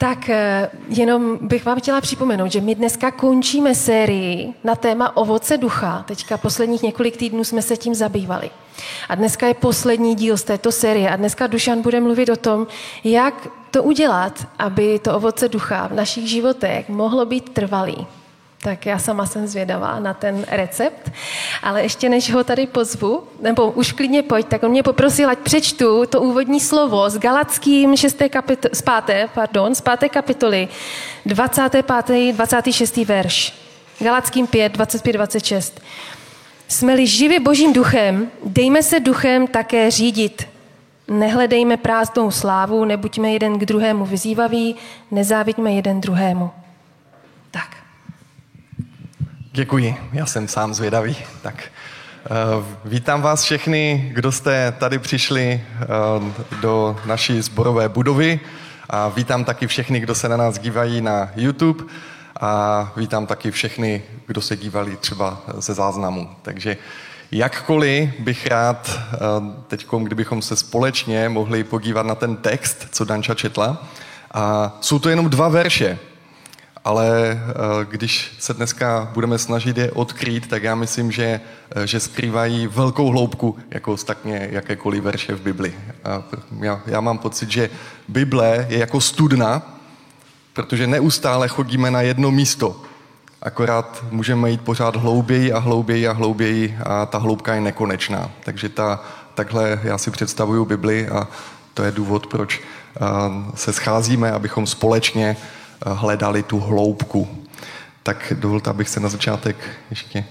Tak eh, jenom bych vám chtěla připomenout, že my dneska končíme sérii na téma ovoce ducha. Teďka posledních několik týdnů jsme se tím zabývali. A dneska je poslední díl z této série a dneska Dušan bude mluvit o tom, jak to udělat, aby to ovoce ducha v našich životech mohlo být trvalý. Tak já sama jsem zvědavá na ten recept, ale ještě než ho tady pozvu, nebo už klidně pojď, tak on mě poprosil, ať přečtu to úvodní slovo s Galackým 6. Kapito- z 5. Pardon, z 5. kapitoly 25. 26. verš. Galackým 5, 25, 26. Jsme-li živi božím duchem, dejme se duchem také řídit. Nehledejme prázdnou slávu, nebuďme jeden k druhému vyzývaví, nezávidíme jeden druhému. Děkuji, já jsem sám zvědavý. Tak uh, vítám vás všechny, kdo jste tady přišli uh, do naší zborové budovy a vítám taky všechny, kdo se na nás dívají na YouTube a vítám taky všechny, kdo se dívali třeba ze záznamu. Takže jakkoliv bych rád uh, teď, kdybychom se společně mohli podívat na ten text, co Danča četla, a jsou to jenom dva verše, ale eh, když se dneska budeme snažit je odkrýt, tak já myslím, že, eh, že skrývají velkou hloubku, jako ostatně jakékoliv verše v Bibli. Já, já mám pocit, že Bible je jako studna, protože neustále chodíme na jedno místo. Akorát můžeme jít pořád hlouběji a hlouběji a hlouběji a ta hloubka je nekonečná. Takže ta, takhle já si představuju Bibli a to je důvod, proč eh, se scházíme, abychom společně hledali tu hloubku. Tak dovolte, abych se na začátek ještě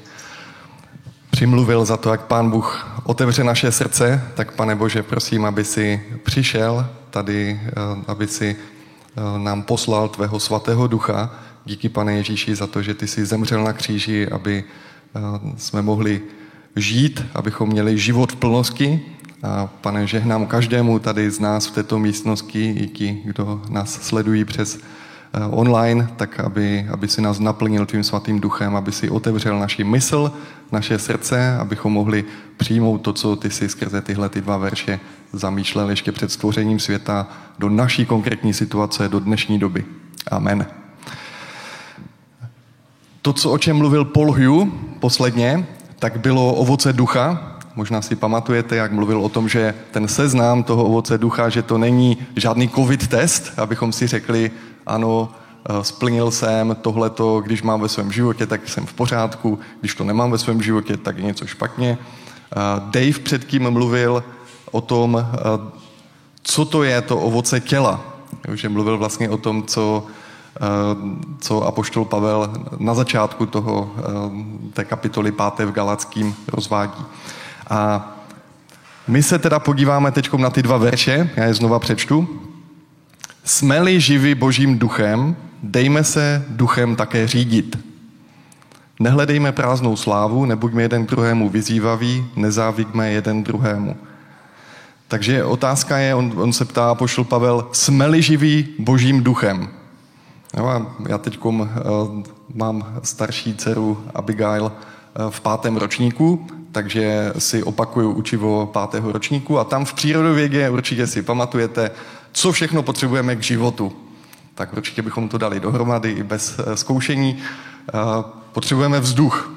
přimluvil za to, jak Pán Bůh otevře naše srdce, tak pane Bože, prosím, aby si přišel tady, eh, aby si eh, nám poslal tvého svatého ducha. Díky, pane Ježíši, za to, že ty jsi zemřel na kříži, aby eh, jsme mohli žít, abychom měli život v plnosti. A pane, žehnám každému tady z nás v této místnosti, i ti, kdo nás sledují přes online, tak aby, aby si nás naplnil tvým svatým duchem, aby si otevřel naši mysl, naše srdce, abychom mohli přijmout to, co ty si skrze tyhle ty dva verše zamýšlel ještě před stvořením světa do naší konkrétní situace, do dnešní doby. Amen. To, co o čem mluvil Paul Hugh posledně, tak bylo ovoce ducha. Možná si pamatujete, jak mluvil o tom, že ten seznám toho ovoce ducha, že to není žádný covid test, abychom si řekli, ano, eh, splnil jsem tohleto, když mám ve svém životě, tak jsem v pořádku, když to nemám ve svém životě, tak je něco špatně. Eh, Dave předtím mluvil o tom, eh, co to je to ovoce těla. Že mluvil vlastně o tom, co, co apoštol Pavel na začátku toho, té kapitoly 5. v Galackým rozvádí. A my se teda podíváme teď na ty dva verše, já je znova přečtu. Jsme-li živi božím duchem, dejme se duchem také řídit. Nehledejme prázdnou slávu, nebuďme jeden druhému vyzývaví, nezávidme jeden druhému. Takže otázka je, on, on se ptá, pošl Pavel, jsme-li živí božím duchem? Jo, a já teď uh, mám starší dceru Abigail uh, v pátém ročníku, takže si opakuju učivo pátého ročníku a tam v přírodovědě určitě si pamatujete, co všechno potřebujeme k životu. Tak určitě bychom to dali dohromady i bez eh, zkoušení. Eh, potřebujeme vzduch.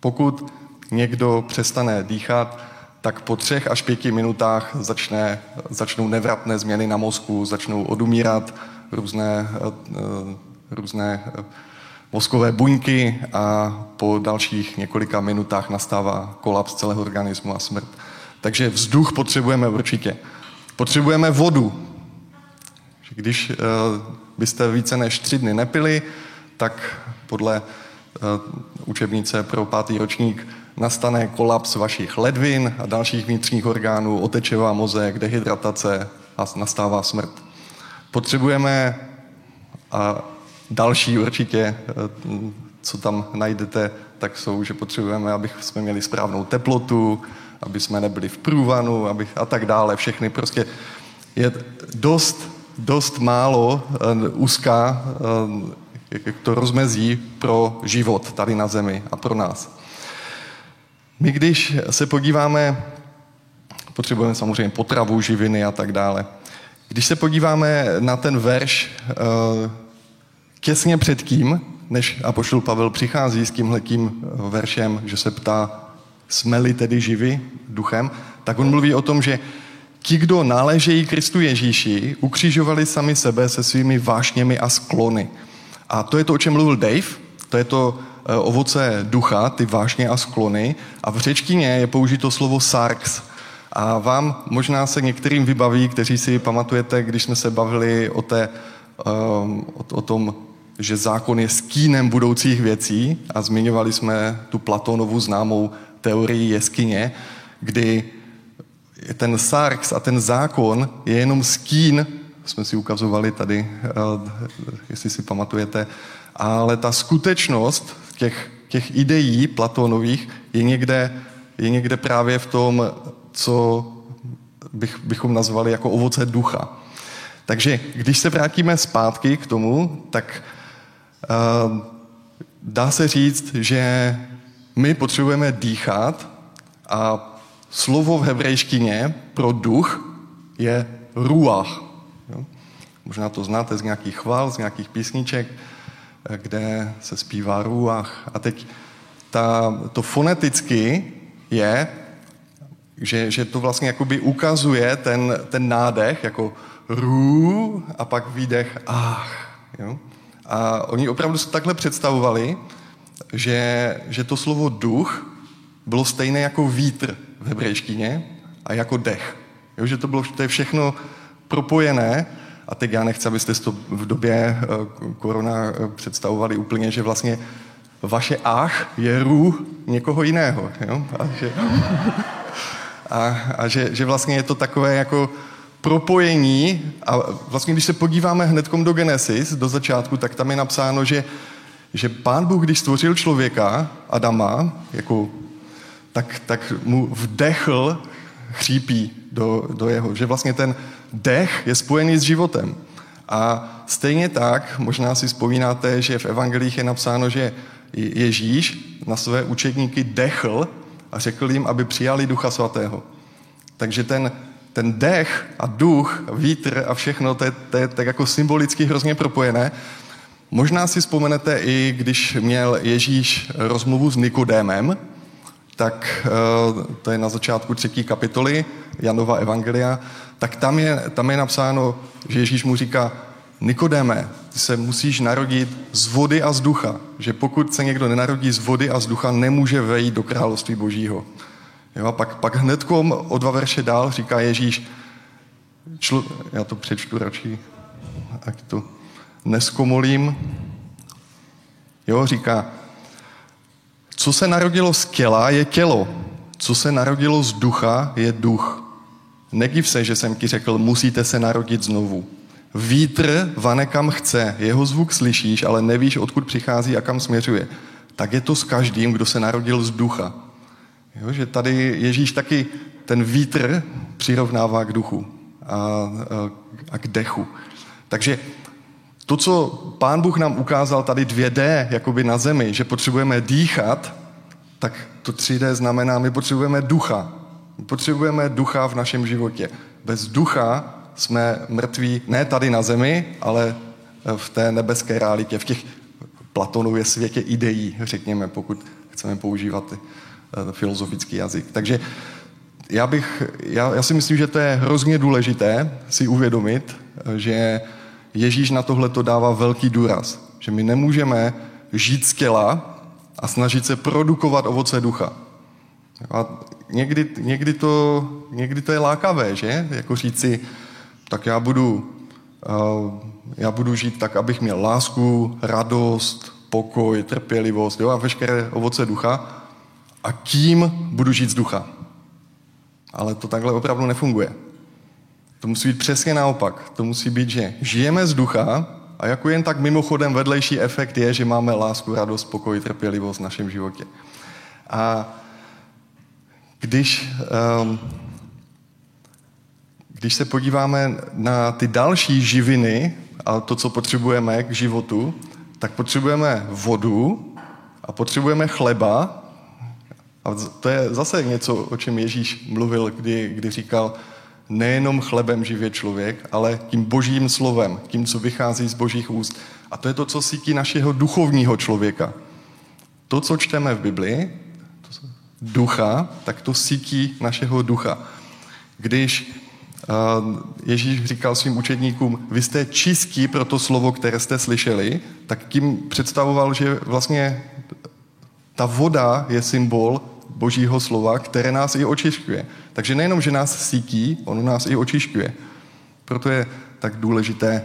Pokud někdo přestane dýchat, tak po třech až pěti minutách začne, začnou nevratné změny na mozku, začnou odumírat různé, eh, různé mozkové buňky a po dalších několika minutách nastává kolaps celého organismu a smrt. Takže vzduch potřebujeme určitě. Potřebujeme vodu. Když uh, byste více než tři dny nepili, tak podle uh, učebnice pro pátý ročník nastane kolaps vašich ledvin a dalších vnitřních orgánů, otečevá mozek, dehydratace a nastává smrt. Potřebujeme a další určitě, uh, co tam najdete, tak jsou, že potřebujeme, aby jsme měli správnou teplotu, aby jsme nebyli v průvanu aby, a tak dále. Všechny prostě je dost, dost málo uh, úzká uh, to rozmezí pro život tady na zemi a pro nás. My když se podíváme, potřebujeme samozřejmě potravu, živiny a tak dále. Když se podíváme na ten verš uh, těsně před tím, než Apoštol Pavel přichází s tímhletím veršem, že se ptá, jsme-li tedy živi duchem, tak on mluví o tom, že ti, kdo náležejí Kristu Ježíši, ukřižovali sami sebe se svými vášněmi a sklony. A to je to, o čem mluvil Dave, to je to eh, ovoce ducha, ty vášně a sklony. A v řečtině je použito slovo sarx. A vám možná se některým vybaví, kteří si pamatujete, když jsme se bavili o, té, um, o, o tom, že zákon je skínem budoucích věcí a zmiňovali jsme tu Platónovu známou teorii jeskyně, kdy ten sarx a ten zákon je jenom skín, jsme si ukazovali tady, eh, jestli si pamatujete, ale ta skutečnost těch, těch ideí Platónových je někde, je někde právě v tom, co bych, bychom nazvali jako ovoce ducha. Takže když se vrátíme zpátky k tomu, tak uh, dá se říct, že my potřebujeme dýchat a slovo v hebrejštině pro duch je ruach. Jo? Možná to znáte z nějakých chval, z nějakých písniček, kde se zpívá ruach. A teď ta, to foneticky je, že, že to vlastně jakoby ukazuje ten, ten nádech jako rů a pak výdech ach. Jo? A oni opravdu se takhle představovali, že, že to slovo duch bylo stejné jako vítr v hebrejštině a jako dech. Jo, že to, bylo, to je všechno propojené a teď já nechci, abyste to v době eh, korona eh, představovali úplně, že vlastně vaše ach je rů někoho jiného. Jo? A, že, a, a že, že vlastně je to takové jako propojení a vlastně když se podíváme hnedkom do Genesis, do začátku, tak tam je napsáno, že, že pán Bůh, když stvořil člověka, Adama, jako, tak, tak mu vdechl chřípí do, do jeho, že vlastně ten dech je spojený s životem. A stejně tak, možná si vzpomínáte, že v evangelích je napsáno, že Ježíš na své učedníky dechl a řekl jim, aby přijali Ducha Svatého. Takže ten, ten dech a duch, vítr a všechno, to je, to je tak jako symbolicky hrozně propojené. Možná si vzpomenete i, když měl Ježíš rozmluvu s Nikodémem, tak eh, to je na začátku třetí kapitoly Janova Evangelia, tak tam je, tam je napsáno, že Ježíš mu říká, Nikodéme, ty se musíš narodit z vody a z ducha. Že pokud se někdo nenarodí z vody a z ducha, nemůže vejít do království božího. Jo, a pak, pak hnedkom o dva verše dál říká Ježíš, člo, já to přečtu radši, ať to neskomolím. Jo, říká, co se narodilo z těla, je tělo. Co se narodilo z ducha, je duch. Nediv se, že jsem ti řekl, musíte se narodit znovu. Vítr vane kam chce, jeho zvuk slyšíš, ale nevíš, odkud přichází a kam směřuje. Tak je to s každým, kdo se narodil z ducha. Jo, že tady Ježíš taky ten vítr přirovnává k duchu a, a, a k dechu. Takže to, co pán Bůh nám ukázal tady 2D, jakoby na zemi, že potřebujeme dýchat, tak to 3D znamená, my potřebujeme ducha. My potřebujeme ducha v našem životě. Bez ducha jsme mrtví ne tady na zemi, ale v té nebeské realitě, v těch Platonově světě ideí, řekněme, pokud chceme používat eh, filozofický jazyk. Takže já, bych, já, já si myslím, že to je hrozně důležité si uvědomit, že Ježíš na tohle to dává velký důraz. Že my nemůžeme žít z těla a snažit se produkovat ovoce ducha. A někdy, někdy, to, někdy to je lákavé, že? Jako říci, tak já budu, uh, já budu žít tak, abych měl lásku, radost, pokoj, trpělivost jo? a veškeré ovoce ducha a tím budu žít z ducha. Ale to takhle opravdu nefunguje. To musí být přesně naopak. To musí být, že žijeme z ducha a jako jen tak mimochodem vedlejší efekt je, že máme lásku, radost, pokoj, trpělivost v našem životě. A když, um, když se podíváme na ty další živiny a to, co potřebujeme k životu, tak potřebujeme vodu a potřebujeme chleba. A to je zase něco, o čem Ježíš mluvil, kdy, kdy říkal, nejenom chlebem živě člověk, ale tím božím slovem, tím, co vychází z božích úst. A to je to, co sítí našeho duchovního člověka. To, co čteme v Biblii, ducha, tak to sítí našeho ducha. Když Ježíš říkal svým učedníkům, vy jste čistí pro to slovo, které jste slyšeli, tak tím představoval, že vlastně ta voda je symbol božího slova, které nás i očišťuje. Takže nejenom, že nás sítí, ono nás i očišťuje. Proto je tak důležité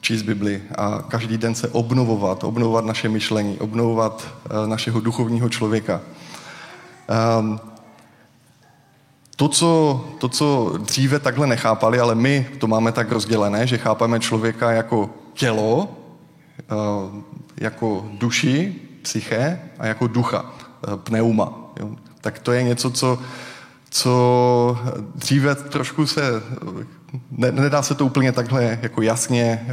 číst Bibli a každý den se obnovovat, obnovovat naše myšlení, obnovovat eh, našeho duchovního člověka. Ehm, to co, to, co dříve takhle nechápali, ale my to máme tak rozdělené, že chápeme člověka jako tělo, eh, jako duši, psyché a jako ducha, eh, pneuma. Tak to je něco, co, co dříve trošku se, ne, nedá se to úplně takhle jako jasně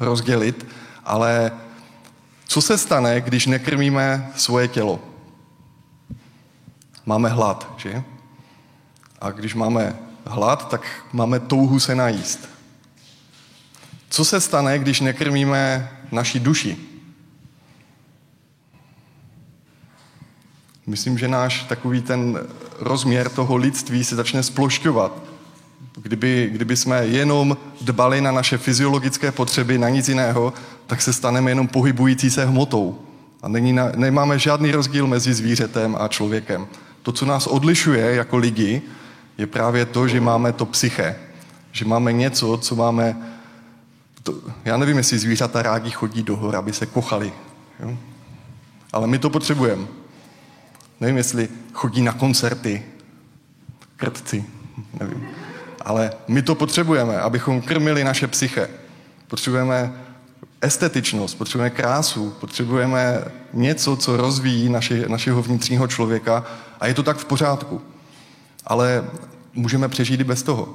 rozdělit, ale co se stane, když nekrmíme svoje tělo? Máme hlad, že? A když máme hlad, tak máme touhu se najíst. Co se stane, když nekrmíme naši duši? Myslím, že náš takový ten rozměr toho lidství se začne splošťovat. Kdyby, kdyby jsme jenom dbali na naše fyziologické potřeby, na nic jiného, tak se staneme jenom pohybující se hmotou. A není na, nemáme žádný rozdíl mezi zvířetem a člověkem. To, co nás odlišuje jako lidi, je právě to, že máme to psyché. Že máme něco, co máme... To, já nevím, jestli zvířata rádi chodí do hor, aby se kochali. Jo? Ale my to potřebujeme. Nevím, jestli chodí na koncerty. Krtci. Nevím. Ale my to potřebujeme, abychom krmili naše psyche. Potřebujeme estetičnost, potřebujeme krásu, potřebujeme něco, co rozvíjí naše, našeho vnitřního člověka a je to tak v pořádku. Ale můžeme přežít i bez toho.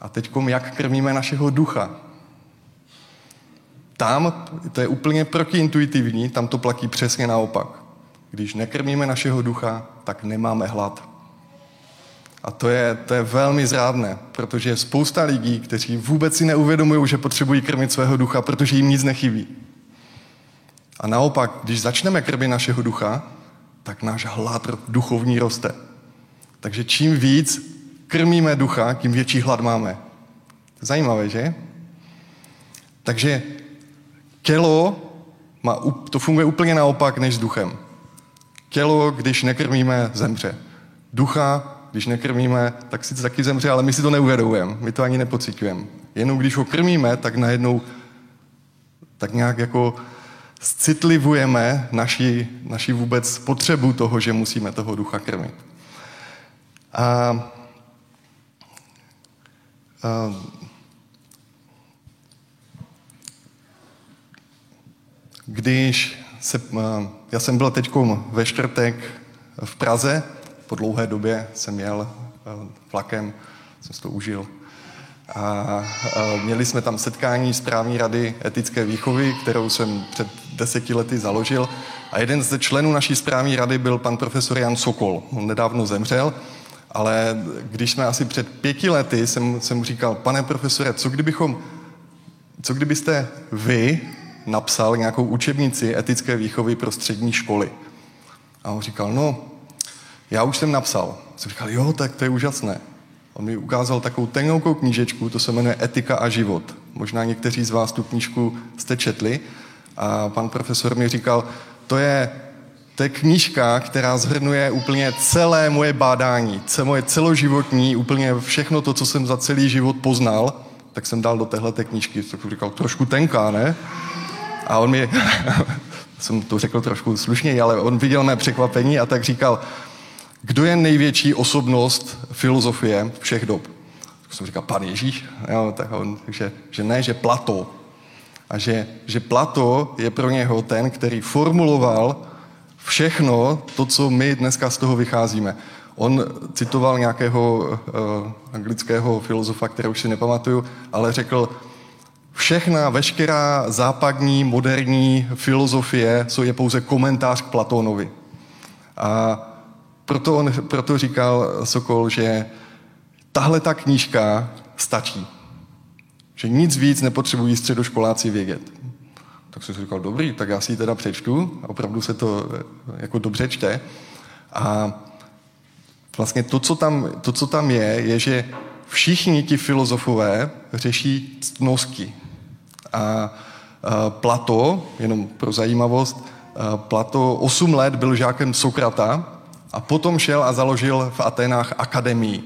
A teď jak krmíme našeho ducha? Tam, to je úplně protiintuitivní, tam to platí přesně naopak. Když nekrmíme našeho ducha, tak nemáme hlad. A to je, to je velmi zrádné, protože je spousta lidí, kteří vůbec si neuvědomují, že potřebují krmit svého ducha, protože jim nic nechybí. A naopak, když začneme krmit našeho ducha, tak náš hlad duchovní roste. Takže čím víc krmíme ducha, tím větší hlad máme. Zajímavé, že? Takže tělo má, to funguje úplně naopak než s duchem. Tělo, když nekrmíme, zemře. Ducha, když nekrmíme, tak sice taky zemře, ale my si to neuvědomujeme, my to ani nepocitujeme. Jenom když ho krmíme, tak najednou tak nějak jako citlivujeme naši, naši vůbec potřebu toho, že musíme toho ducha krmit. A, a když se, já jsem byl teď ve čtvrtek v Praze, po dlouhé době jsem jel vlakem, jsem si to užil. A, a měli jsme tam setkání správní rady etické výchovy, kterou jsem před deseti lety založil. A jeden ze členů naší správní rady byl pan profesor Jan Sokol. On nedávno zemřel, ale když jsme asi před pěti lety, jsem, jsem říkal, pane profesore, co kdybychom, co kdybyste vy napsal nějakou učebnici etické výchovy pro střední školy? A on říkal, no, já už jsem napsal. Jsem říkal, jo, tak to je úžasné. On mi ukázal takovou tenoukou knížečku, to se jmenuje Etika a život. Možná někteří z vás tu knížku jste četli. A pan profesor mi říkal, to je, to je knížka, která zhrnuje úplně celé moje bádání, celé moje celoživotní, úplně všechno to, co jsem za celý život poznal, tak jsem dal do téhle knížky. Tak říkal, trošku tenká, ne? A on mi, jsem to řekl trošku slušněji, ale on viděl mé překvapení a tak říkal, kdo je největší osobnost filozofie všech dob? Tak jsem říkal, pan Ježíš? Jo, tak on, že, že ne, že Plato. A že, že Plato je pro něho ten, který formuloval všechno to, co my dneska z toho vycházíme. On citoval nějakého uh, anglického filozofa, kterého už si nepamatuju, ale řekl, všechna, veškerá západní, moderní filozofie co je pouze komentář k Platónovi. A proto, on, proto říkal Sokol, že tahle ta knížka stačí. Že nic víc nepotřebují středoškoláci vědět. Tak jsem si říkal, dobrý, tak já si ji teda přečtu, opravdu se to eh, jako dobře čte. A vlastně to co, tam, to, co tam je, je, že všichni ti filozofové řeší ctnosti. A, Plato, jenom pro zajímavost, Plato 8 let byl žákem Sokrata a potom šel a založil v Atenách akademii.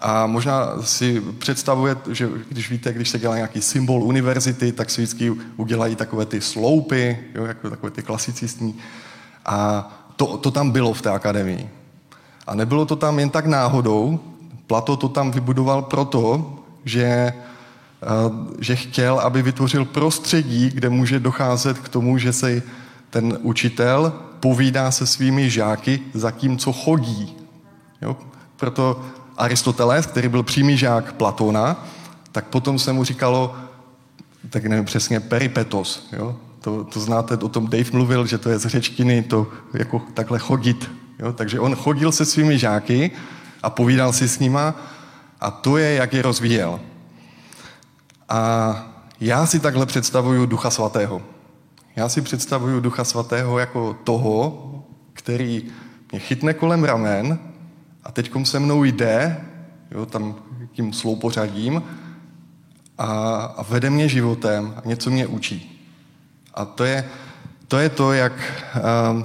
A možná si představujete, že když víte, když se dělá nějaký symbol univerzity, tak si vždycky udělají takové ty sloupy, jo, jako takové ty klasicistní. A to, to tam bylo v té akademii. A nebylo to tam jen tak náhodou. Plato to tam vybudoval proto, že, že chtěl, aby vytvořil prostředí, kde může docházet k tomu, že se ten učitel povídá se svými žáky, zatímco chodí. Jo? Proto Aristoteles, který byl přímý žák Platona, tak potom se mu říkalo, tak nevím přesně, peripetos. Jo? To, to znáte, o tom Dave mluvil, že to je z řečtiny, to jako takhle chodit. Jo? Takže on chodil se svými žáky a povídal si s nima a to je, jak je rozvíjel. A já si takhle představuju Ducha Svatého. Já si představuju Ducha Svatého jako toho, který mě chytne kolem ramen a teď se mnou jde, jo, tam tím sloupořadím a, a vede mě životem a něco mě učí. A to je to, je to jak, uh,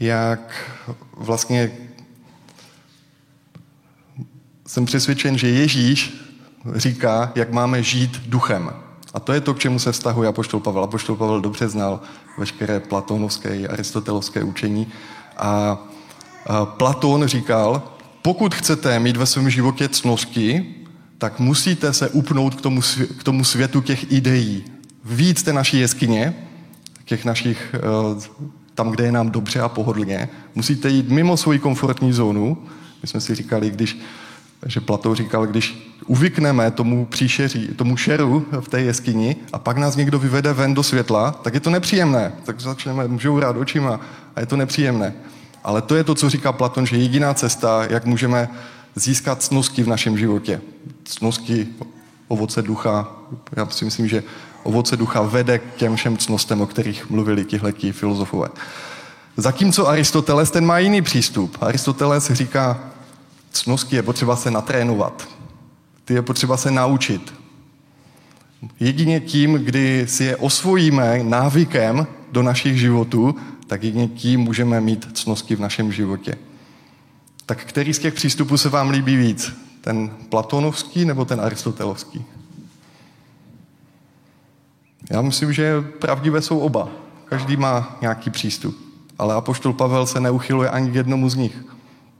jak vlastně jsem přesvědčen, že Ježíš říká, jak máme žít duchem. A to je to, k čemu se vztahuje Apoštol Pavel. Apoštol Pavel dobře znal veškeré platonovské i aristotelovské učení. A Platón říkal, pokud chcete mít ve svém životě cnosti, tak musíte se upnout k tomu, k tomu světu těch ideí. Víc té naší jeskyně, těch našich, eh, tam, kde je nám dobře a pohodlně. Musíte jít mimo svoji komfortní zónu. My jsme si říkali, když, že Platón říkal, když uvykneme tomu příšeří, tomu šeru v té jeskyni a pak nás někdo vyvede ven do světla, tak je to nepříjemné. Tak začneme rád očima a je to nepříjemné. Ale to je to, co říká Platon, že jediná cesta, jak můžeme získat cnosti v našem životě. Cnosti, ovoce ducha. Já si myslím, že ovoce ducha vede k těm všem cnostem, o kterých mluvili tihleti filozofové. Zatímco Aristoteles ten má jiný přístup. Aristoteles říká, cnosti je potřeba se natrénovat. Ty je potřeba se naučit. Jedině tím, kdy si je osvojíme návykem do našich životů, tak jedině tím můžeme mít cnosti v našem životě. Tak který z těch přístupů se vám líbí víc? Ten platonovský nebo ten aristotelovský? Já myslím, že pravdivé jsou oba. Každý má nějaký přístup. Ale Apoštol Pavel se neuchyluje ani k jednomu z nich.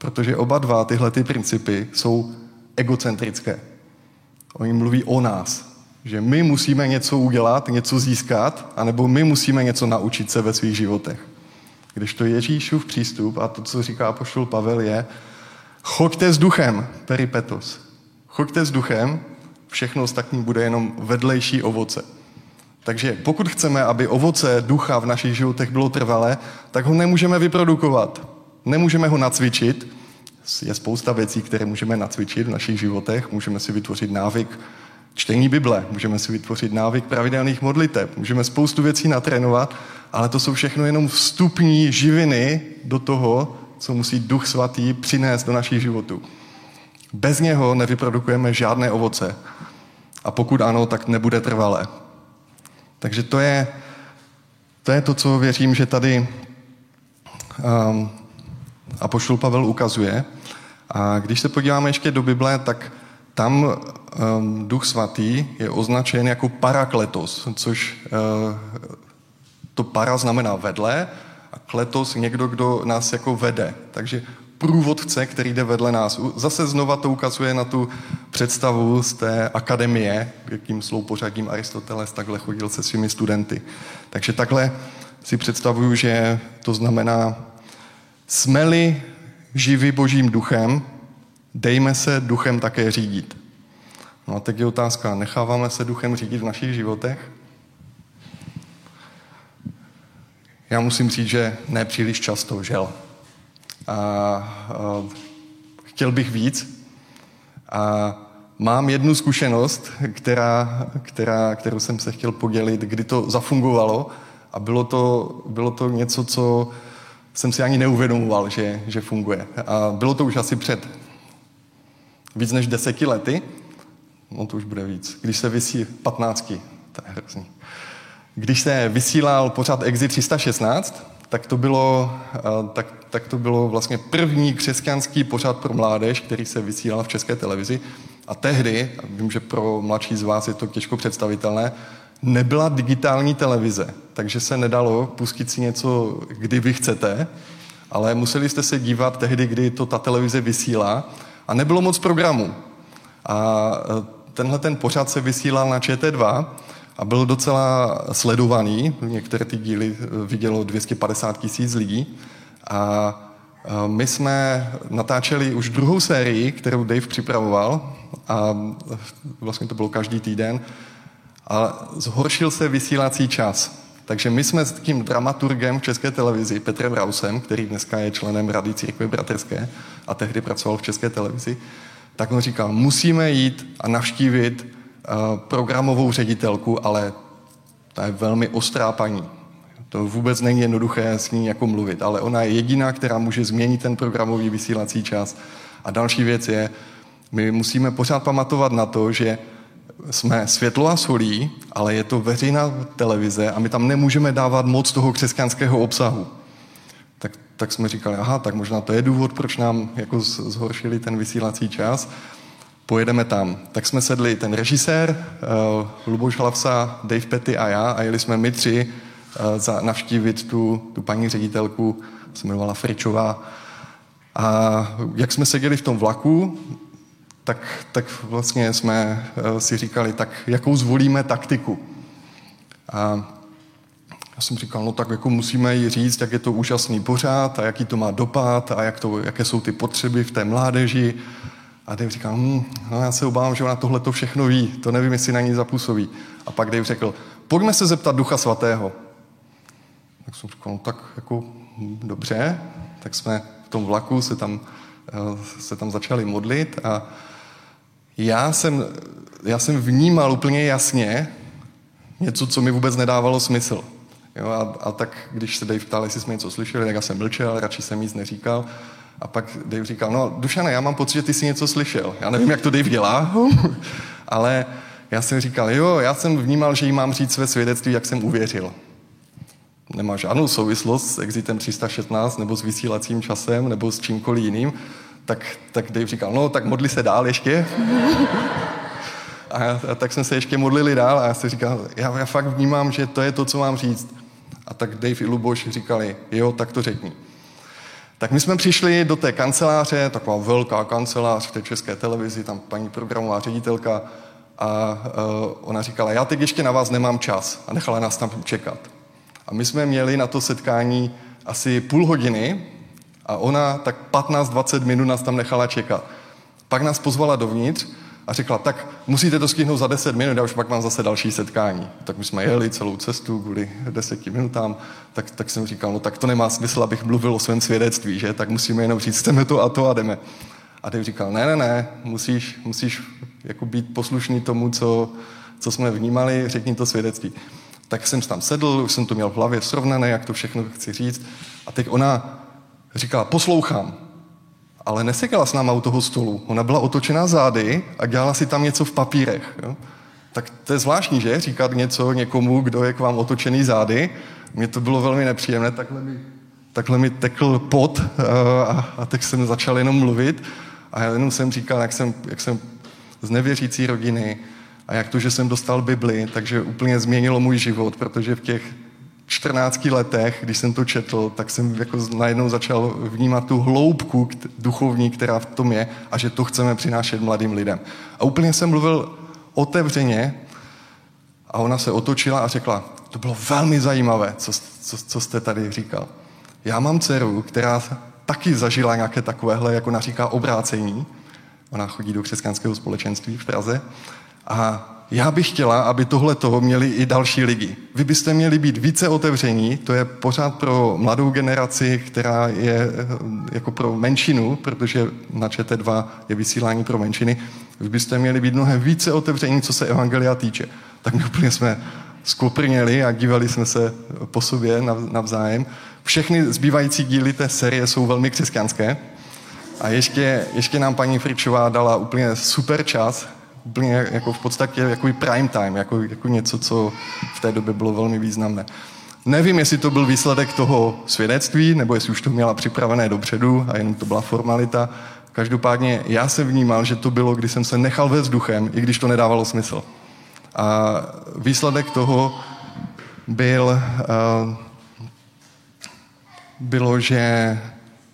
Protože oba dva tyhle ty principy jsou egocentrické. Oni mluví o nás, že my musíme něco udělat, něco získat, anebo my musíme něco naučit se ve svých životech. Když to Ježíšův přístup a to, co říká poštol Pavel, je choďte s duchem, peripetos. Choďte s duchem, všechno ostatní bude jenom vedlejší ovoce. Takže pokud chceme, aby ovoce ducha v našich životech bylo trvalé, tak ho nemůžeme vyprodukovat. Nemůžeme ho nacvičit. Je spousta věcí, které můžeme nacvičit v našich životech. Můžeme si vytvořit návyk čtení Bible, můžeme si vytvořit návyk pravidelných modliteb, můžeme spoustu věcí natrénovat, ale to jsou všechno jenom vstupní živiny do toho, co musí Duch Svatý přinést do našich životů. Bez něho nevyprodukujeme žádné ovoce. A pokud ano, tak nebude trvalé. Takže to je to, je to co věřím, že tady um, Apoštol Pavel ukazuje. A když se podíváme ještě do Bible, tak tam um, Duch Svatý je označen jako parakletos, což uh, to para znamená vedle a kletos někdo, kdo nás jako vede. Takže průvodce, který jde vedle nás. Zase znova to ukazuje na tu představu z té akademie, jakým sloupořadím Aristoteles takhle chodil se svými studenty. Takže takhle si představuju, že to znamená, jsme-li živi božím duchem, dejme se duchem také řídit. No a teď je otázka, necháváme se duchem řídit v našich životech? Já musím říct, že ne příliš často, žel. A, a chtěl bych víc. A mám jednu zkušenost, která, která, kterou jsem se chtěl podělit, kdy to zafungovalo a bylo to, bylo to něco, co jsem si ani neuvědomoval, že, že funguje. A bylo to už asi před víc než deseti lety, no to už bude víc, když se vysí patnáctky, to je hrozný. Když se vysílal pořád Exit 316, tak to bylo, eh, tak, tak to bylo vlastně první křesťanský pořád pro mládež, který se vysílal v české televizi. A tehdy, vím, že pro mladší z vás je to těžko představitelné, nebyla digitální televize, takže se nedalo pustit si něco, kdy vy chcete, ale museli jste se dívat tehdy, kdy to ta televize vysílá a nebylo moc programů. A eh, tenhle ten pořad se vysílal na ČT2 a byl docela sledovaný. Některé ty díly eh, vidělo 250 tisíc lidí. A eh, my jsme natáčeli už druhou sérii, kterou Dave připravoval a vlastně to bylo každý týden. A zhoršil se vysílací čas. Takže my jsme s tím dramaturgem v České televizi, Petrem Rausem, který dneska je členem Rady Církve Bratrské a tehdy pracoval v České televizi, tak on říkal, musíme jít a navštívit Eh, programovou ředitelku, ale ta je velmi ostrá paní. To vůbec není jednoduché s ní jako mluvit, ale ona je jediná, která může změnit ten programový vysílací čas. A další věc je, my musíme pořád pamatovat na to, že jsme světlo a solí, ale je to veřejná televize a my tam nemůžeme dávat moc toho křesťanského obsahu. Tak, tak jsme říkali, aha, tak možná to je důvod, proč nám jako zhoršili ten vysílací čas pojedeme tam. Tak jsme sedli ten režisér, uh, Luboš Hlavsa, Dave Petty a já a jeli jsme my tři uh, za, navštívit tu, tu paní ředitelku, se jmenovala Fričová. A jak jsme seděli v tom vlaku, tak, tak vlastně jsme uh, si říkali, tak jakou zvolíme taktiku. A já jsem říkal, no tak jako musíme jí říct, jak je to úžasný pořád a jaký to má dopad a jak to, jaké jsou ty potřeby v té mládeži a Dave říkal, hm, no já se obávám, že ona tohle to všechno ví, to nevím, jestli na ní zapůsobí. A pak Dave řekl, pojďme se zeptat Ducha Svatého. Tak jsem říkal, no tak jako hm, dobře, tak jsme v tom vlaku se tam, eh, se tam začali modlit a já jsem, já jsem vnímal úplně jasně něco, co mi vůbec nedávalo smysl. Jo, a, a tak, když se Dave ptal, jestli jsme něco slyšeli, tak já jsem mlčel, radši jsem nic neříkal. A pak Dave říkal, no Dušane, já mám pocit, že ty jsi něco slyšel. Já nevím, jak to Dave dělá, ale já jsem říkal, jo, já jsem vnímal, že jí mám říct své svědectví, jak jsem uvěřil. Nemá žádnou souvislost s exitem 316 nebo s vysílacím časem nebo s čímkoliv jiným. Tak, tak Dave říkal, no tak modli se dál ještě. A, a tak jsme se ještě modlili dál a já si říkal, já, já fakt vnímám, že to je to, co mám říct. A tak Dave i Luboš říkali, jo, tak to řekni. Tak my jsme přišli do té kanceláře, taková velká kancelář v té české televizi, tam paní programová ředitelka a uh, ona říkala, já teď ještě na vás nemám čas a nechala nás tam čekat. A my jsme měli na to setkání asi půl hodiny a ona tak 15-20 minut nás tam nechala čekat. Pak nás pozvala dovnitř a řekla, tak musíte to stihnout za 10 minut, já už pak mám zase další setkání. Tak my jsme jeli celou cestu kvůli 10 minutám, tak, tak jsem říkal, no tak to nemá smysl, abych mluvil o svém svědectví, že? Tak musíme jenom říct, chceme to a to a jdeme. A Dave říkal, ne, ne, ne, musíš, musíš jako být poslušný tomu, co, co jsme vnímali, řekni to svědectví. Tak jsem tam sedl, už jsem to měl v hlavě srovnané, jak to všechno chci říct. A teď ona říkala, poslouchám ale nesekala s náma u toho stolu. Ona byla otočená zády a dělala si tam něco v papírech. Jo? Tak to je zvláštní, že? Říkat něco někomu, kdo je k vám otočený zády. Mně to bylo velmi nepříjemné. Takhle mi, takhle mi tekl pot a, a, a teď jsem začal jenom mluvit. A já jenom jsem říkal, jak jsem, jak jsem z nevěřící rodiny a jak to, že jsem dostal Bibli, takže úplně změnilo můj život, protože v těch 14 letech, když jsem to četl, tak jsem jako najednou začal vnímat tu hloubku duchovní, která v tom je a že to chceme přinášet mladým lidem. A úplně jsem mluvil otevřeně a ona se otočila a řekla, to bylo velmi zajímavé, co, co, co jste tady říkal. Já mám dceru, která taky zažila nějaké takovéhle, jako ona říká, obrácení. Ona chodí do křesťanského společenství v Praze. A já bych chtěla, aby tohle toho měli i další lidi. Vy byste měli být více otevření, to je pořád pro mladou generaci, která je eh, jako pro menšinu, protože na ČT2 je vysílání pro menšiny, vy byste měli být mnohem více otevření, co se evangelia týče. Tak my úplně jsme skoprněli a dívali jsme se po sobě navzájem. Všechny zbývající díly té série jsou velmi křesťanské. A ještě, ještě nám paní Fričová dala úplně super čas, úplně jako v podstatě jako prime time, jako, jako něco, co v té době bylo velmi významné. Nevím, jestli to byl výsledek toho svědectví, nebo jestli už to měla připravené dopředu a jenom to byla formalita. Každopádně já jsem vnímal, že to bylo, když jsem se nechal vést duchem, i když to nedávalo smysl. A výsledek toho byl, uh, bylo, že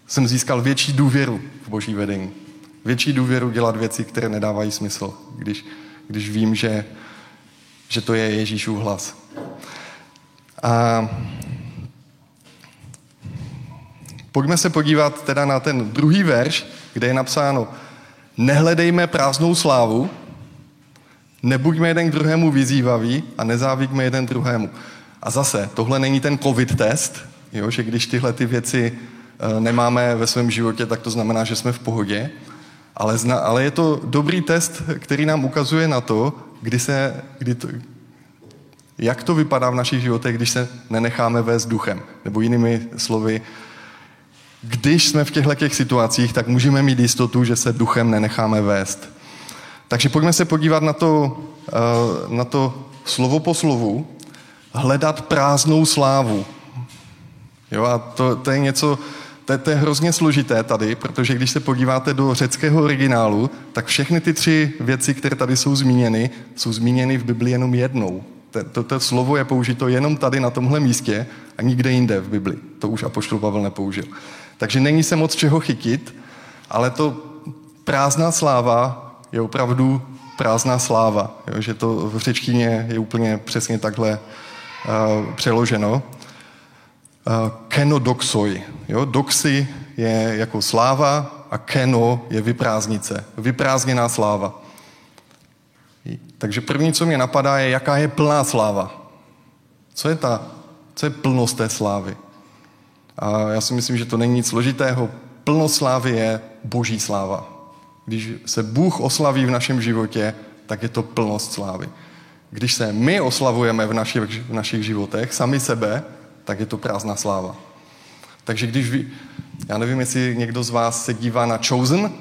jsem získal větší důvěru v boží vedení. Větší důvěru dělat věci, které nedávají smysl, když, když vím, že, že to je Ježíšův hlas. A pojďme se podívat teda na ten druhý verš, kde je napsáno Nehledejme prázdnou slávu, nebuďme jeden k druhému vyzývaví a nezávíkme jeden druhému. A zase, tohle není ten covid test, jo, že když tyhle ty věci e, nemáme ve svém životě, tak to znamená, že jsme v pohodě, ale, zna, ale je to dobrý test, který nám ukazuje na to, kdy se, kdy to, jak to vypadá v našich životech, když se nenecháme vést duchem. Nebo jinými slovy, když jsme v těchto těch situacích, tak můžeme mít jistotu, že se duchem nenecháme vést. Takže pojďme se podívat na to, eh, na to slovo po slovu, hledat prázdnou slávu. Jo, a to, to je něco, to, to je hrozně složité tady, protože když se podíváte do řeckého originálu, tak všechny ty tři věci, které tady jsou zmíněny, jsou zmíněny v Biblii jenom jednou. To, to, slovo je použito jenom tady na tomhle místě a nikde jinde v Bibli. To už Apoštol Pavel nepoužil. Takže není se moc čeho chytit, ale to prázdná sláva je opravdu prázdná sláva. Jo, že to v řečtině je úplně přesně takhle uh, přeloženo. Uh, kenodoxoj. Jo, doxy je jako sláva a keno je vyprázdnice. Vyprázdněná sláva. Takže první, co mě napadá, je, jaká je plná sláva. Co je ta, co je plnost té slávy? A já si myslím, že to není nic složitého. Plnost slávy je boží sláva. Když se Bůh oslaví v našem životě, tak je to plnost slávy. Když se my oslavujeme v našich, v našich životech, sami sebe, tak je to prázdná sláva. Takže když vy, já nevím, jestli někdo z vás se dívá na Chosen,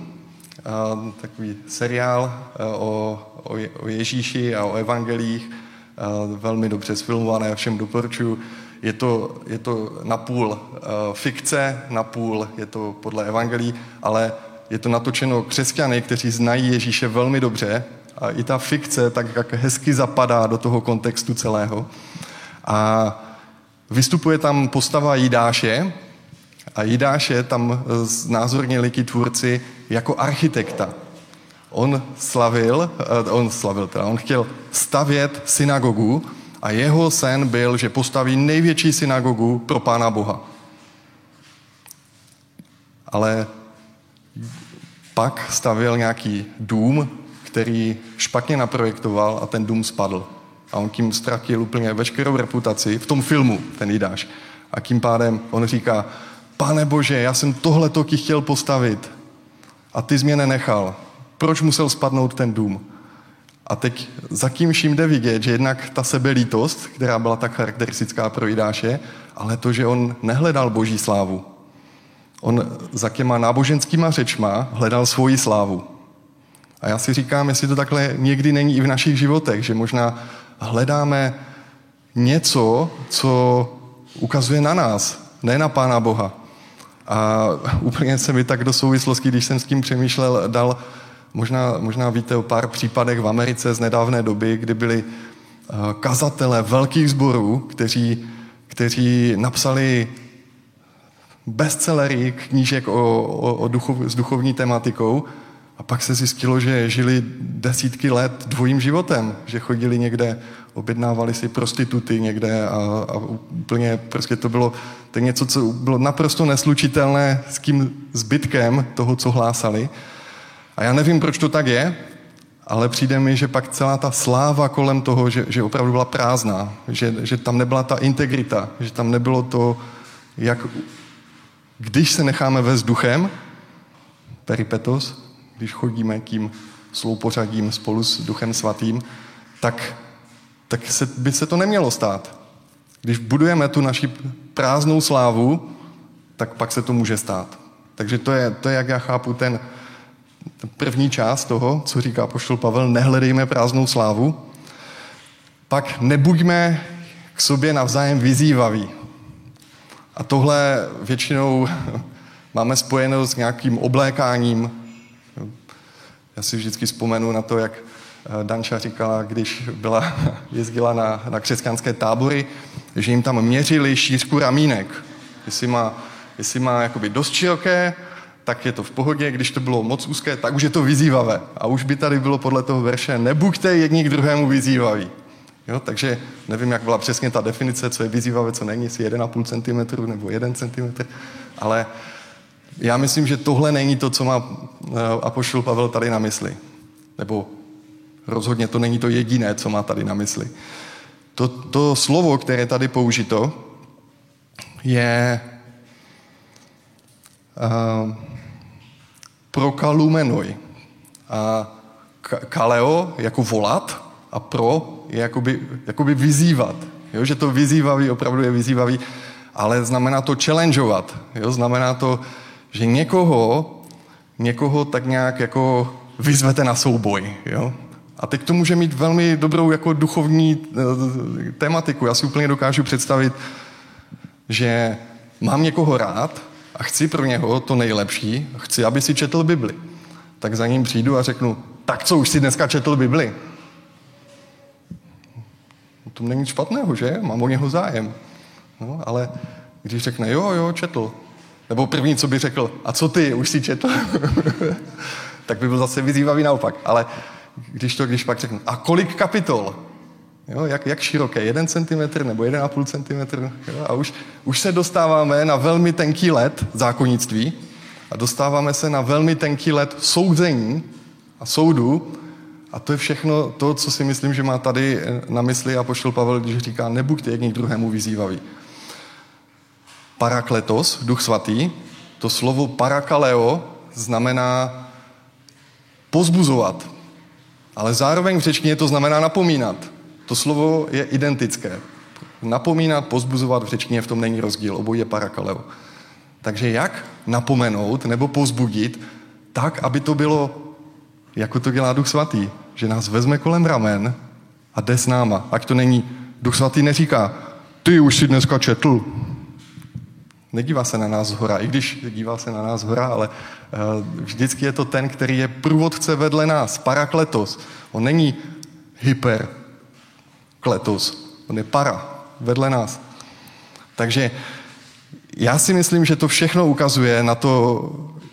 takový seriál o, o, o Ježíši a o evangelích, velmi dobře sfilmované, všem doporučuji. Je to, je to napůl fikce, napůl je to podle evangelí, ale je to natočeno křesťany, kteří znají Ježíše velmi dobře a i ta fikce tak jak hezky zapadá do toho kontextu celého. A vystupuje tam postava Jidáše a Jidáše tam znázornili ti tvůrci jako architekta. On slavil, eh, on slavil teda, on chtěl stavět synagogu a jeho sen byl, že postaví největší synagogu pro Pána Boha. Ale pak stavěl nějaký dům, který špatně naprojektoval a ten dům spadl. A on tím ztratil úplně veškerou reputaci v tom filmu, ten Jidáš. A tím pádem on říká, pane Bože, já jsem tohle toky chtěl postavit a ty jsi mě nenechal. Proč musel spadnout ten dům? A teď za kým vším jde vidět, že jednak ta sebelítost, která byla tak charakteristická pro Jidáše, ale to, že on nehledal boží slávu. On za těma náboženskýma řečma hledal svoji slávu. A já si říkám, jestli to takhle někdy není i v našich životech, že možná hledáme něco, co ukazuje na nás, ne na Pána Boha. A úplně se mi tak do souvislosti, když jsem s tím přemýšlel, dal, možná, možná víte o pár případech v Americe z nedávné doby, kdy byli eh, kazatele velkých sborů, kteří, kteří napsali bestsellery knížek o, o, o duchov, s duchovní tematikou a pak se zjistilo, že žili desítky let dvojím životem, že chodili někde, objednávali si prostituty někde a, a úplně prostě to bylo to něco, co bylo naprosto neslučitelné s tím zbytkem toho, co hlásali. A já nevím, proč to tak je, ale přijde mi, že pak celá ta sláva kolem toho, že, že opravdu byla prázdná, že, že tam nebyla ta integrita, že tam nebylo to, jak když se necháme vést duchem, peripetos, když chodíme tím sloupořadím spolu s Duchem Svatým, tak, tak se, by se to nemělo stát. Když budujeme tu naši prázdnou slávu, tak pak se to může stát. Takže to je, to je jak já chápu ten, ten první část toho, co říká poštol Pavel, nehledejme prázdnou slávu. Pak nebuďme k sobě navzájem vyzývaví. A tohle většinou máme spojeno s nějakým oblékáním. Já si vždycky vzpomenu na to, jak eh, Danča říkala, když byla, jezdila na, na křesťanské tábory, že jim tam měřili šířku ramínek. Jestli má, jestli má jakoby dost široké, tak je to v pohodě, když to bylo moc úzké, tak už je to vyzývavé. A už by tady bylo podle toho verše, nebuďte jedni k druhému vyzývaví. Jo, takže nevím, jak byla přesně ta definice, co je vyzývavé, co není, jestli 1,5 cm nebo 1 cm, ale já myslím, že tohle není to, co má eh, Apoštol Pavel tady na mysli. Nebo rozhodně to není to jediné, co má tady na mysli. To, to slovo, které tady použito, je uh, prokalumenoj. A kaleo jako volat a pro je jakoby, jakoby vyzývat. Jo, že to vyzývavý opravdu je vyzývavý, ale znamená to challengeovat. Jo, znamená to, že někoho, někoho tak nějak jako vyzvete na souboj. Jo? A teď to může mít velmi dobrou jako duchovní e, tematiku. Já si úplně dokážu představit, že mám někoho rád a chci pro něho to nejlepší, chci, aby si četl Bibli. Tak za ním přijdu a řeknu, tak co, už si dneska četl Bibli? No, to není špatného, že? Mám o něho zájem. No, ale když řekne, jo, jo, četl. Nebo první, co by řekl, a co ty, už si četl? tak by byl zase vyzývavý naopak. Ale když to, když pak řeknu, a kolik kapitol? Jo, jak, jak široké? Jeden centimetr nebo jeden a půl centimetr? Jo, a už, už se dostáváme na velmi tenký let zákonnictví a dostáváme se na velmi tenký let souzení a soudu a to je všechno to, co si myslím, že má tady eh, na mysli a pošel Pavel, když říká, nebuďte jedni k druhému vyzývaví. Parakletos, duch svatý, to slovo parakaleo znamená pozbuzovat, ale zároveň v řečtině to znamená napomínat. To slovo je identické. Napomínat, pozbuzovat v řečtině v tom není rozdíl, obojí je parakaleo. Takže jak napomenout nebo pozbudit tak, aby to bylo, jako to dělá Duch Svatý, že nás vezme kolem ramen a jde s náma. Ať to není, Duch Svatý neříká, ty už si dneska četl. Nedívá se na nás z hora, i když dívá se na nás z hora, ale uh, vždycky je to ten, který je průvodce vedle nás, parakletos. On není hyper kletos, on je para vedle nás. Takže já si myslím, že to všechno ukazuje na to,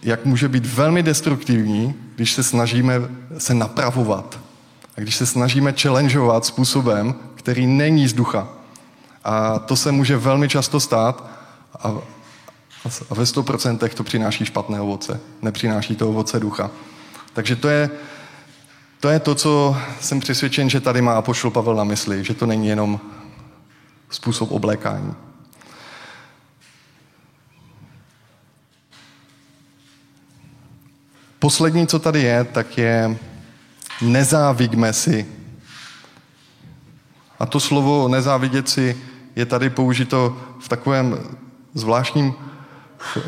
jak může být velmi destruktivní, když se snažíme se napravovat. A když se snažíme challengeovat způsobem, který není z ducha. A to se může velmi často stát a, a ve 100% to přináší špatné ovoce. Nepřináší to ovoce ducha. Takže to je, to je to, co jsem přesvědčen, že tady má pošlo Pavel na mysli, že to není jenom způsob oblékání. Poslední, co tady je, tak je nezávidíme si. A to slovo nezávidět si je tady použito v takovém zvláštním eh,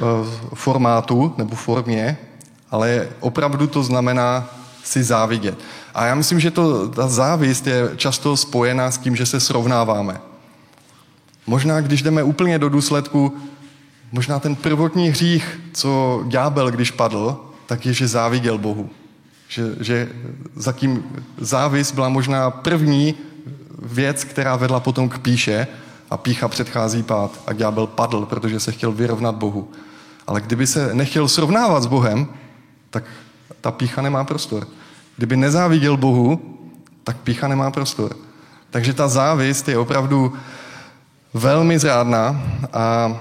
formátu nebo formě, ale opravdu to znamená si závidět. A já myslím, že to, ta závist je často spojená s tím, že se srovnáváme. Možná, když jdeme úplně do důsledku, možná ten prvotní hřích, co ďábel, když padl, tak je, že záviděl Bohu. Že, že zatím závis byla možná první věc, která vedla potom k píše a pícha předchází pád a ďábel padl, protože se chtěl vyrovnat Bohu. Ale kdyby se nechtěl srovnávat s Bohem, tak ta pícha nemá prostor. Kdyby nezáviděl Bohu, tak pícha nemá prostor. Takže ta závist je opravdu velmi zrádná a, a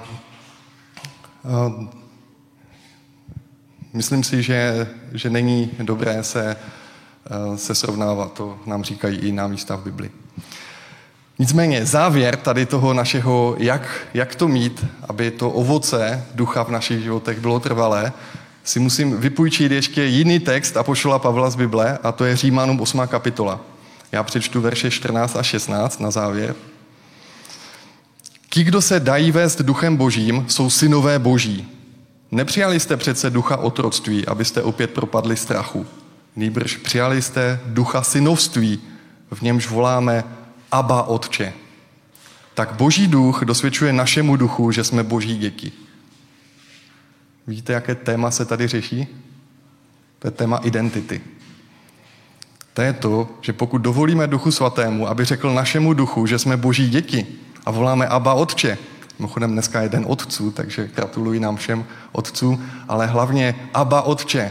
Myslím si, že, že není dobré se, se srovnávat. To nám říkají i na místa v Bibli. Nicméně závěr tady toho našeho, jak, jak to mít, aby to ovoce ducha v našich životech bylo trvalé, si musím vypůjčit ještě jiný text a pošla Pavla z Bible, a to je Římanům 8. kapitola. Já přečtu verše 14 a 16 na závěr. Ti, kdo se dají vést duchem božím, jsou synové boží. Nepřijali jste přece ducha otroctví, abyste opět propadli strachu. Nýbrž přijali jste ducha synovství, v němž voláme Abba Otče. Tak boží duch dosvědčuje našemu duchu, že jsme boží děti. Víte, jaké téma se tady řeší? To je téma identity. To je to, že pokud dovolíme Duchu Svatému, aby řekl našemu duchu, že jsme boží děti a voláme Abba Otče, mimochodem dneska je den otců, takže gratuluji nám všem otcům, ale hlavně Abba Otče,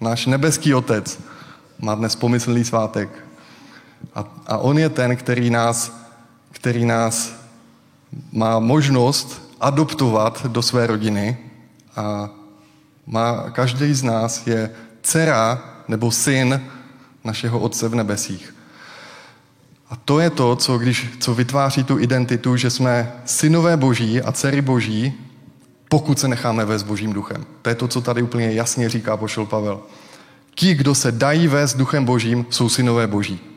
náš nebeský otec, má dnes pomyslný svátek. A, a on je ten, který nás, který nás má možnost adoptovat do své rodiny a má, každý z nás je dcera nebo syn našeho Otce v nebesích. A to je to, co, když, co vytváří tu identitu, že jsme synové boží a dcery boží, pokud se necháme vést božím duchem. To je to, co tady úplně jasně říká pošel Pavel. Ti, kdo se dají vést duchem božím, jsou synové boží.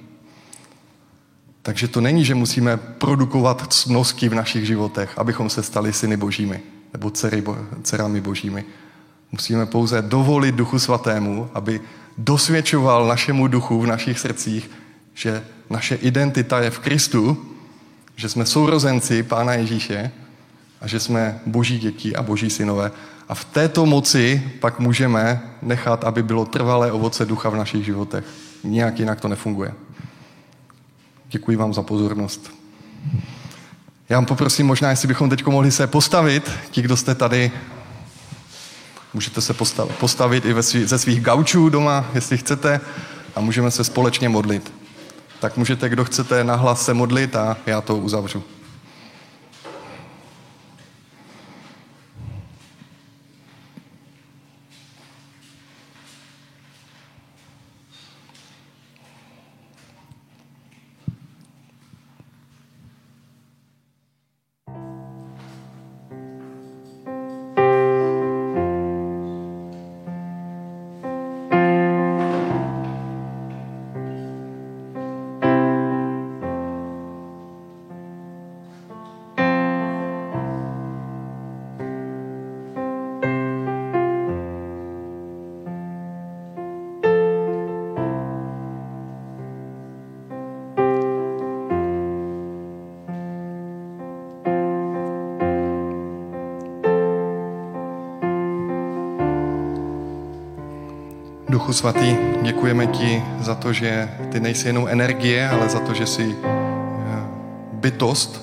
Takže to není, že musíme produkovat cnosti v našich životech, abychom se stali syny božími nebo dcery, dcerami božími. Musíme pouze dovolit Duchu Svatému, aby dosvědčoval našemu duchu v našich srdcích, že naše identita je v Kristu, že jsme sourozenci Pána Ježíše a že jsme boží děti a boží synové. A v této moci pak můžeme nechat, aby bylo trvalé ovoce ducha v našich životech. Nijak jinak to nefunguje. Děkuji vám za pozornost. Já vám poprosím možná, jestli bychom teď mohli se postavit, ti, kdo jste tady, můžete se postavit i ve svý, ze svých gaučů doma, jestli chcete, a můžeme se společně modlit. Tak můžete, kdo chcete, nahlas se modlit a já to uzavřu. Svatý, děkujeme ti za to, že ty nejsi jenom energie, ale za to, že jsi eh, bytost,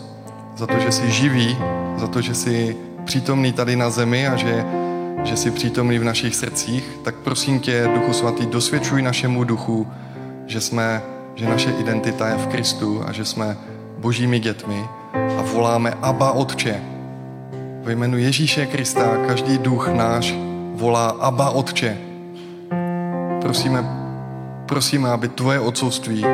za to, že jsi živý, za to, že jsi přítomný tady na zemi a že, že jsi přítomný v našich srdcích, tak prosím tě, Duchu svatý, dosvědčuj našemu duchu, že jsme, že naše identita je v Kristu a že jsme božími dětmi a voláme Abba Otče. Ve jménu Ježíše Krista každý duch náš volá Abba Otče prosíme, prosíme, aby tvoje otcovství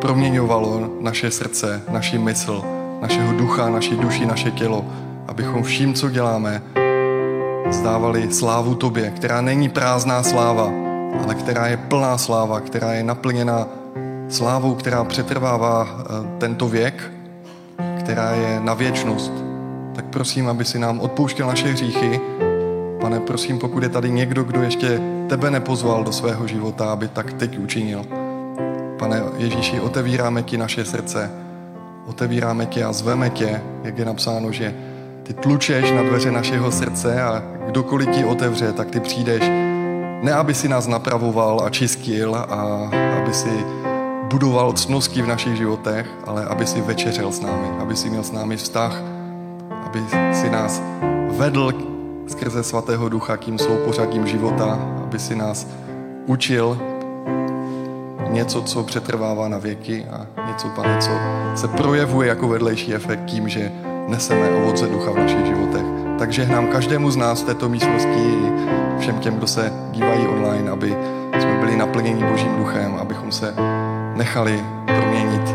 proměňovalo naše srdce, naši mysl, našeho ducha, naši duši, naše tělo, abychom vším, co děláme, zdávali slávu tobě, která není prázdná sláva, ale která je plná sláva, která je naplněna slávou, která přetrvává eh, tento věk, která je na věčnost. Tak prosím, aby si nám odpouštěl naše hříchy. Pane, prosím, pokud je tady někdo, kdo ještě tebe nepozval do svého života, aby tak teď učinil. Pane Ježíši, otevíráme ti naše srdce, otevíráme tě a zveme tě, jak je napsáno, že ty tlučeš na dveře našeho srdce a kdokoliv ti otevře, tak ty přijdeš ne, aby si nás napravoval a čistil a aby si budoval cnosti v našich životech, ale aby si večeřel s námi, aby si měl s námi vztah, aby si nás vedl skrze svatého ducha, kým jsou pořadím života, aby si nás učil něco, co přetrvává na věky a něco, pane, co se projevuje jako vedlejší efekt tím, že neseme ovoce ducha v našich životech. Takže hnám každému z nás v této místnosti i všem těm, kdo se dívají online, aby jsme byli naplněni Božím duchem, abychom se nechali proměnit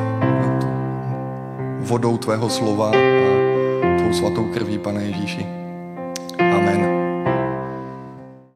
vodou tvého slova a tvou svatou krví, pane Ježíši. Amen.